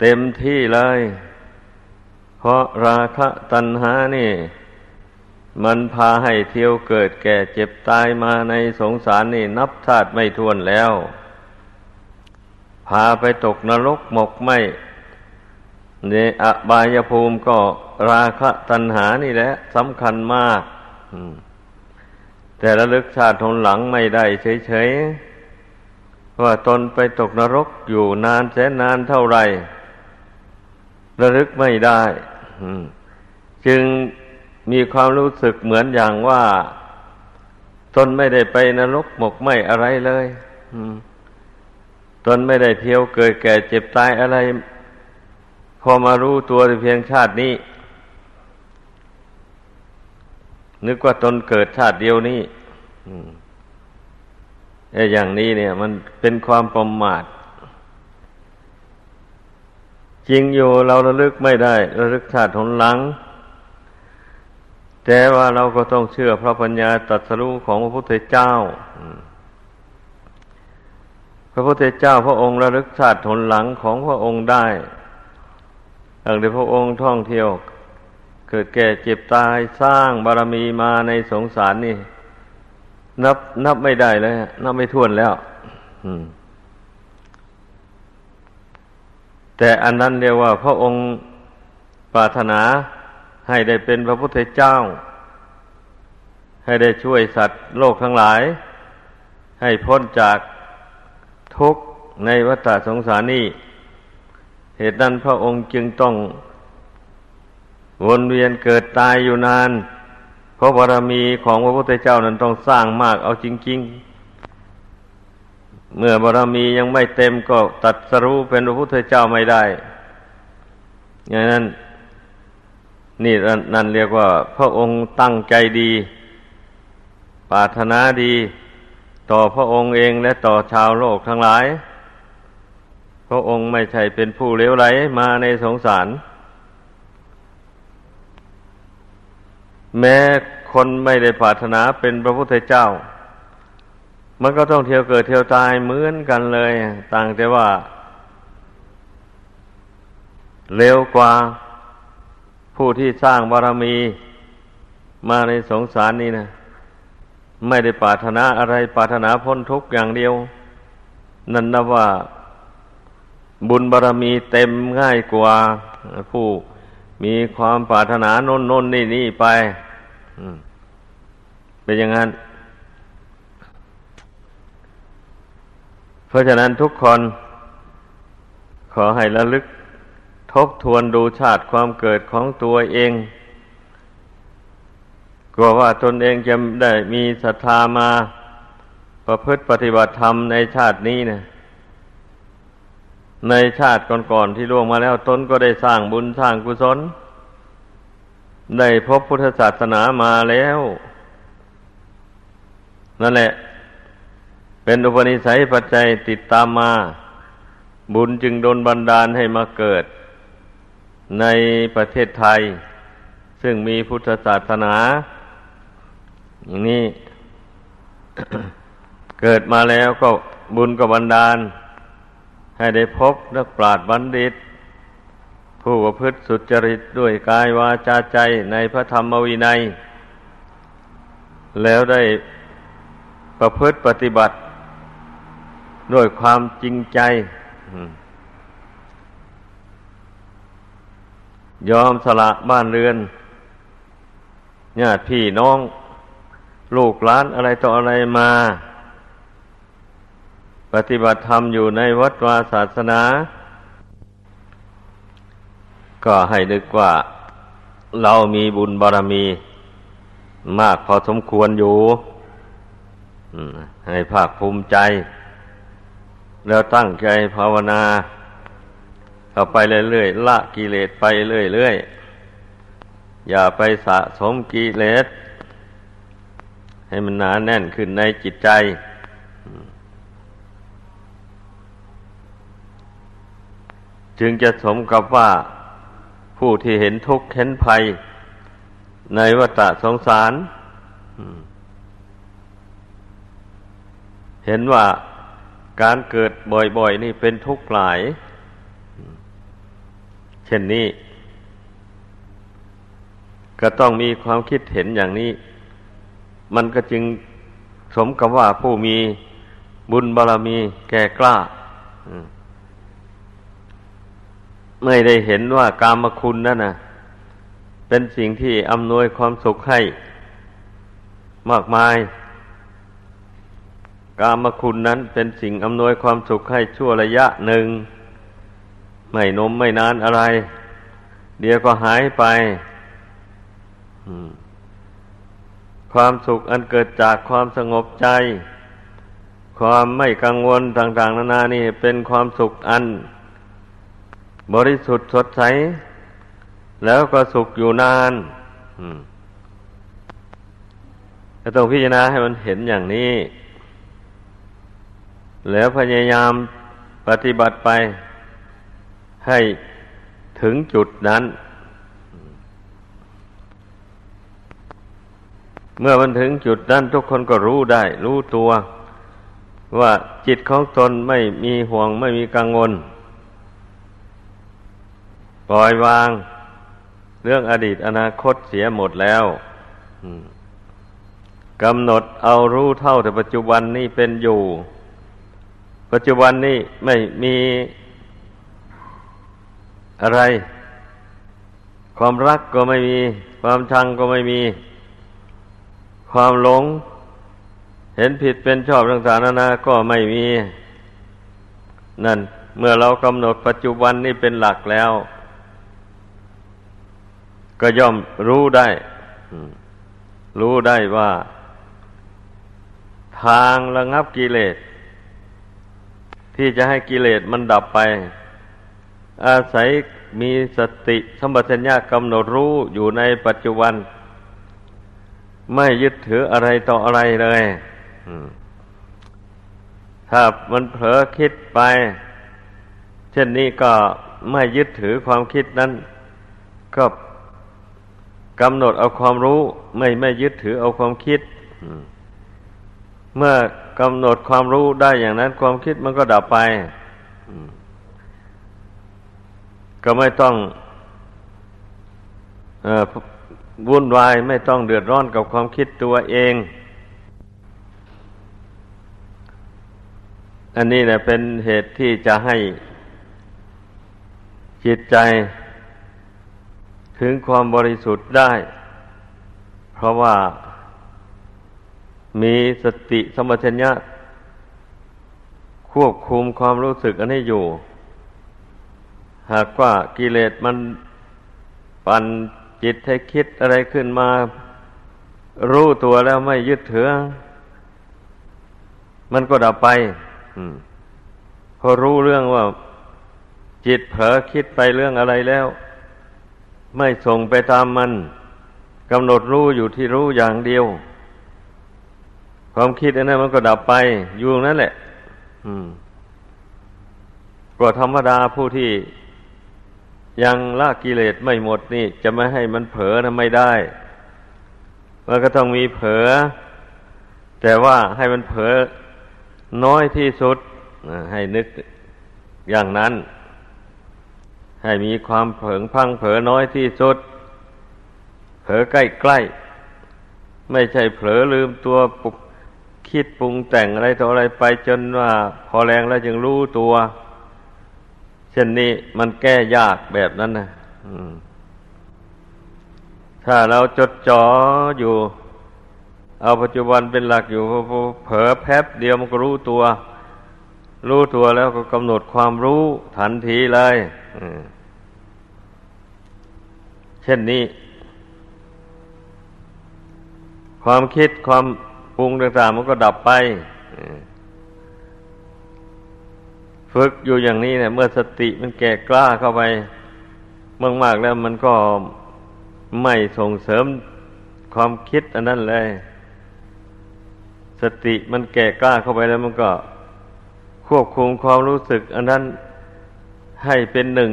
เต็มที่เลย เพราะราคะตัณหานี่ มันพาให้เที่ยวเกิดแก่เจ็บตายมาในสงสารนี่นับชาติไม่ทวนแล้ว พาไปตกนรกหมกไหมในอบายภูมิก็ราคะตัณหานี่แหละสำคัญมากแต่ระลึกชาติทนหลังไม่ได้เฉยๆ ว่าตนไปตกนรกอยู่นานแสนนานเท่าไหร่ระลึกไม่ได้จึงมีความรู้สึกเหมือนอย่างว่าตนไม่ได้ไปนรกหมกไหมอะไรเลยตนไม่ได้เที่ยวเกิดแก่เจ็บตายอะไร พอมารู้ตัวเพียงชาตินี้ นึกว่าตนเกิดชาติเดียวนี้ อ้อย่างนี้เนี่ย มันเป็นความประมาทจริงอยู่เราระลึกไม่ได้ ระลึกชาติหนหลัง แต่ว่าเราก็ต้องเชื่อพระปัญญาตรัสรู้ของพระพุทธเจ้า พระพุทธเจ้าพระองค์ระลึกชาติหนหลังของพระองค์ได้ดังที่พระองค์ท่องเที่ยว เกิดแก่เจ็บตายสร้างบารมีมาในสงสารนี่ นับนับไม่ได้เลยนับไม่ถ้วนแล้วแต่อันนั้นเรียกว่า พระองค์ปรารถนาให้ได้เป็นพระพุทธเจ้า ให้ได้ช่วยสัตว์โลกทั้งหลาย ให้พ้นจากทุกข์ในวัฏสงสารนี้ เหตุนั้นพระองค์จึงต้องวนเวียนเกิดตายอยู่นาน เพราะบารมีของพระพุทธเจ้านั้นต้องสร้างมากเอาจริง ๆ เมื่อบารมียังไม่เต็มก็ตัดสรู้เป็นพระพุทธเจ้าไม่ได้อย่างนั้นนี่นั่นเรียกว่า พระองค์ตั้งใจดีปรารถนาดี ต่อพระองค์เองและต่อชาวโลกทั้งหลาย พระองค์ไม่ใช่เป็นผู้เลวไหลมาในสงสาร แม้คนไม่ได้ปรารถนาเป็นพระพุทธเจ้า มันก็ต้องเที่ยวเกิดเที่ยวตายเหมือนกันเลย ต่างแต่ว่า เร็วกว่าผู้ที่สร้างบารมีมาในสงสารนี้นะไม่ได้ปรารถนาอะไรปรารถนาพ้นทุกข์อย่างเดียว นั่นนะว่าบุญบารมีเต็มง่ายกว่าผู้มีความปรารถนาโน้นโน้นนี่นี่ไป เป็นอย่างนั้น เพราะฉะนั้นทุกคน ขอให้ระลึก ทบทวนดูชาติความเกิดของตัวเองกลัวว่าตนเองจะได้มีศรัทธามาประพฤติปฏิบัติธรรมในชาตินี้เนะในชาติก่อนๆที่ล่วงมาแล้วตนก็ได้สร้างบุญสร้างกุศล ได้พบพุทธศาสนามาแล้ว นั่นแหละ เป็นอุปนิสัยปัจจัยติดตามมา บุญจึงโดนบันดาลให้มาเกิด ในประเทศไทย ซึ่งมีพุทธศาสนา อย่างนี้ เกิดมาแล้วก็บุญก็บันดาล ให้ได้พบนักปราชญ์บัณฑิต ผู้ประพฤติสุจริตด้วยกายวาจาใจในพระธรรมวินัย แล้วได้ประพฤติปฏิบัติ ด้วยความจริงใจ ยอมสละบ้านเรือนญาติพี่น้อง ลูกหลานอะไรต่ออะไรมา ปฏิบัติธรรมอยู่ในวัดวาศาสนา ก็ให้นึกว่าเรามีบุญบารมี มากพอสมควรอยู่ให้ภาคภูมิใจ แล้วตั้งใจภาวนาเข้าไปเรื่อยๆละกิเลสไปเรื่อยๆอย่าไปสะสมกิเลส ให้มันหนาแน่นขึ้นในจิตใจจึงจะสมกับว่า ผู้ที่เห็นทุกข์เห็นภัย ในวัฏสงสาร เห็นว่าการเกิดบ่อย ๆ นี่เป็นทุกข์หลาย เช่นนี้ ก็ต้องมีความคิดเห็นอย่างนี้ มันก็จึงสมกับว่าผู้มีบุญบารรมีแก่กล้า ไม่ได้เห็นว่ากามคุณนั่นนะเป็นสิ่งที่อำนวยความสุขให้มากมาย กามคุณนั้นเป็นสิ่งอำนวยความสุขให้ชั่วระยะหนึ่ง ไม่นมไม่นานอะไร เดี๋ยวก็หายไปความสุขอันเกิดจากความสงบใจ ความไม่กังวลต่าง ๆ นานานี่เป็นความสุขอัน บริสุทธิ์สดใส แล้วก็สุขอยู่นานจะต้องพิจารณาให้มันเห็นอย่างนี้ แล้วพยายามปฏิบัติไป ให้ถึงจุดนั้น เมื่อมันถึงจุดนั้นทุกคนก็รู้ได้ รู้ตัว ว่าจิตของตนไม่มีห่วงไม่มีกังวล ปล่อยวาง เรื่องอดีตอนาคตเสียหมดแล้วกำหนดเอารู้เท่าแต่ปัจจุบันนี้เป็นอยู่ ปัจจุบันนี้ไม่มีอะไร ความรักก็ไม่มี ความชังก็ไม่มี ความหลง เห็นผิดเป็นชอบต่างๆนานาก็ไม่มี นั่น เมื่อเรากำหนดปัจจุบันนี้เป็นหลักแล้ว ก็ย่อมรู้ได้รู้ได้ว่า ทางระงับกิเลส ที่จะให้กิเลสมันดับไป อาศัยมีสติสมบัติญญากำหนดรู้อยู่ในปัจจุบัน ไม่ยึดถืออะไรต่ออะไรเลยถ้ามันเผลอคิดไป เช่นนี้ก็ไม่ยึดถือความคิดนั้น ก็ กำหนดเอาความรู้ไม่ไม่ยึดถือเอาความคิดเมื่อกำหนดความรู้ได้อย่างนั้น ความคิดมันก็ดับไปก็ไม่ต้องวุ่นวายไม่ต้องเดือดร้อนกับความคิดตัวเอง อันนี้แหละเป็นเหตุที่จะให้จิตใจ ถึงความบริสุทธิ์ได้ เพราะว่ามีสติสมัชัญญะควบคุมความรู้สึกอันนี้อยู่ หากว่ากิเลสมันปั่นจิตให้คิดอะไรขึ้นมา รู้ตัวแล้วไม่ยึดถือ มันก็ดับไปพอรู้เรื่องว่า จิตเผลอคิดไปเรื่องอะไรแล้ว ไม่ส่งไปตามมันกำหนดรู้อยู่ที่รู้อย่างเดียว ความคิดอันนั้นมันก็ดับไป อยู่นั่นแหละก็ธรรมดาผู้ที่ยังละกิเลสไม่หมดนี่ จะไม่ให้มันเผลอนะไม่ได้ มันก็ต้องมีเผลอ แต่ว่าให้มันเผลอน้อยที่สุดให้นึกอย่างนั้น ให้มีความเผลอพังเผลอน้อยที่สุด เผลอใกล้ใกล้ไม่ใช่เผลอลืมตัวปุกคิดปรุงแต่งอะไรต่ออะไรไปจนว่า พอแรงแล้วจึงรู้ตัว เช่นนี้มันแก้ยากแบบนั้นนะถ้าเราจดจ่ออยู่ เอาปัจจุบันเป็นหลักอยู่เผลอแป๊บเดียวมันก็รู้ตัว รู้ตัวแล้วก็กำหนดความรู้ทันทีเลยเช่นนี้ ความคิดความปรุงต่างๆมันก็ดับไปฝึกอยู่อย่างนี้เนี่ย เมื่อสติมันแก่กล้าเข้าไปมากๆแล้วมันก็ไม่ส่งเสริมความคิดอันนั้นเลย สติมันแก่กล้าเข้าไปแล้วมันก็ควบคุมความรู้สึก อันนั้นให้เป็นหนึ่ง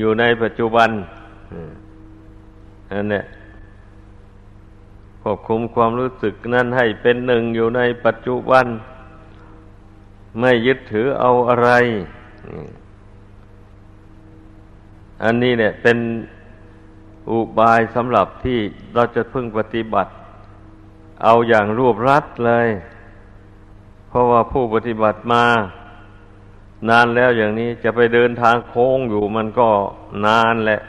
อยู่ในปัจจุบัน อันนี้ควบคุมความรู้สึกนั้นให้เป็นหนึ่งอยู่ในปัจจุบัน ไม่ยึดถือเอาอะไร อันนี้เนี่ยเป็นอุบายสำหรับที่เราจะพึ่งปฏิบัติ เอาอย่างรวบรัดเลย เพราะว่าผู้ปฏิบัติมา นานแล้วอย่างนี้จะไปเดินทางโค้งอยู่มันก็นานแหละ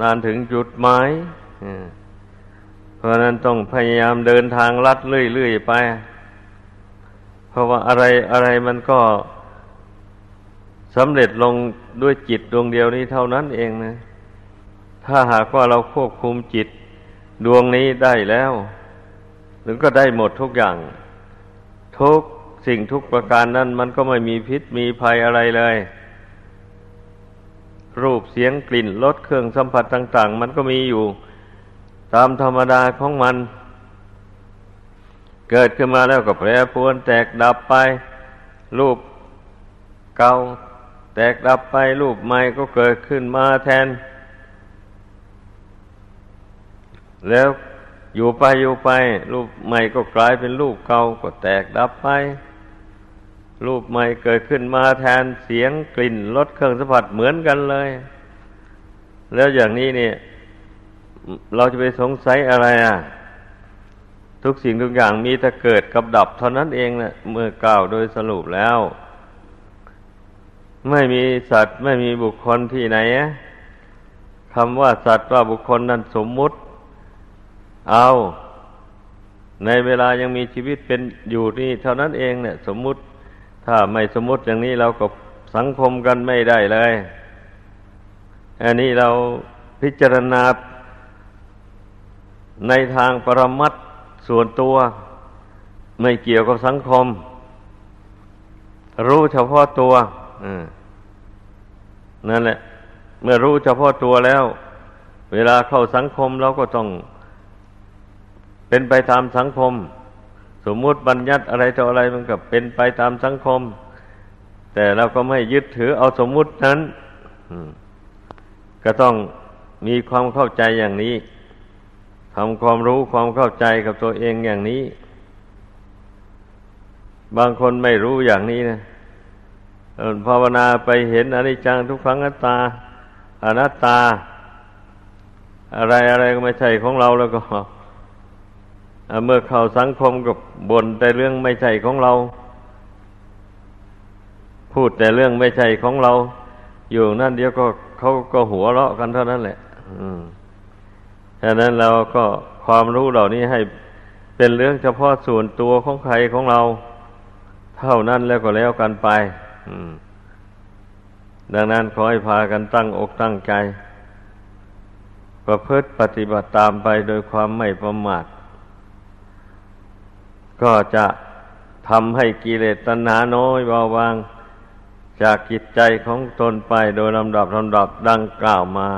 นานถึงจุดหมายเพราะนั้นต้องพยายามเดินทางลัดเรื่อยๆไป เพราะว่าอะไรอะไรมันก็สำเร็จลงด้วยจิตดวงเดียวนี้เท่านั้นเองนะ ถ้าหากว่าเราควบคุมจิตดวงนี้ได้แล้วถึงก็ได้หมดทุกอย่าง ทุกสิ่งทุกประการนั้นมันก็ไม่มีพิษมีภัยอะไรเลย รูปเสียงกลิ่นรสเครื่องสัมผัสต่าง ๆ มันก็มีอยู่ตามธรรมดาของมัน เกิดขึ้นมาแล้วก็แปรปวนแตกดับไป รูปเก่าแตกดับไป รูปใหม่ก็เกิดขึ้นมาแทน แล้วอยู่ไปอยู่ไป รูปใหม่ก็กลายเป็นรูปเก่าก็แตกดับไป รูปใหม่เกิดขึ้นมาแทนเสียงกลิ่นรสเครื่องสัมผัสเหมือนกันเลย แล้วอย่างนี้เนี่ย เราจะไปสงสัยอะไรอะ ทุกสิ่งทุกอย่างมีแต่เกิดกับดับเท่านั้นเองนะเมื่อกล่าวโดยสรุปแล้ว ไม่มีสัตว์ไม่มีบุคคลที่ไหนคำว่าสัตว์ว่าบุคคลนั้นสมมุติ เอา ในเวลายังมีชีวิตเป็นอยู่นี่เท่านั้นเองเนี่ย สมมุติ ถ้าไม่สมมติอย่างนี้เราก็สังคมกันไม่ได้เลย อันนี้เราพิจารณาในทางปรมัตส่วนตัว ไม่เกี่ยวกับสังคม รู้เฉพาะตัวนั่นแหละ เมื่อรู้เฉพาะตัวแล้ว เวลาเข้าสังคมเราก็ต้องเป็นไปตามสังคม สมมุติบัญญัติอะไรต่ออะไรมันก็เป็นไปตามสังคม แต่เราก็ไม่ยึดถือเอาสมมุตินั้นก็ต้องมีความเข้าใจอย่างนี้ทำความรู้ความเข้าใจกับตัวเองอย่างนี้ บางคนไม่รู้อย่างนี้นะภาวนาไปเห็นอนิจจังทุกขังนัตตาอนัตตา อะไรอะไรก็ไม่ใช่ของเราแล้วก็ เมื่อเข้าสังคมกับบนแต่เรื่องไม่ใช่ของเรา พูดแต่เรื่องไม่ใช่ของเรา อยู่นั่นเดียวก็เขาก็หัวเราะกันเท่านั้นแหละฉะนั้นเราก็ความรู้เหล่านี้ให้เป็นเรื่องเฉพาะส่วนตัวของใครของเรา เท่านั้นแล้วก็แล้วกันไปดังนั้นขอให้พากันตั้งอกตั้งใจ ประพฤติปฏิบัติตามไปโดยความไม่ประมาท ก็จะทำให้กิเลสตัณหาน้อยเบาบาง จากจิตใจของตนไปโดยลำดับลำดับดังกล่าวมา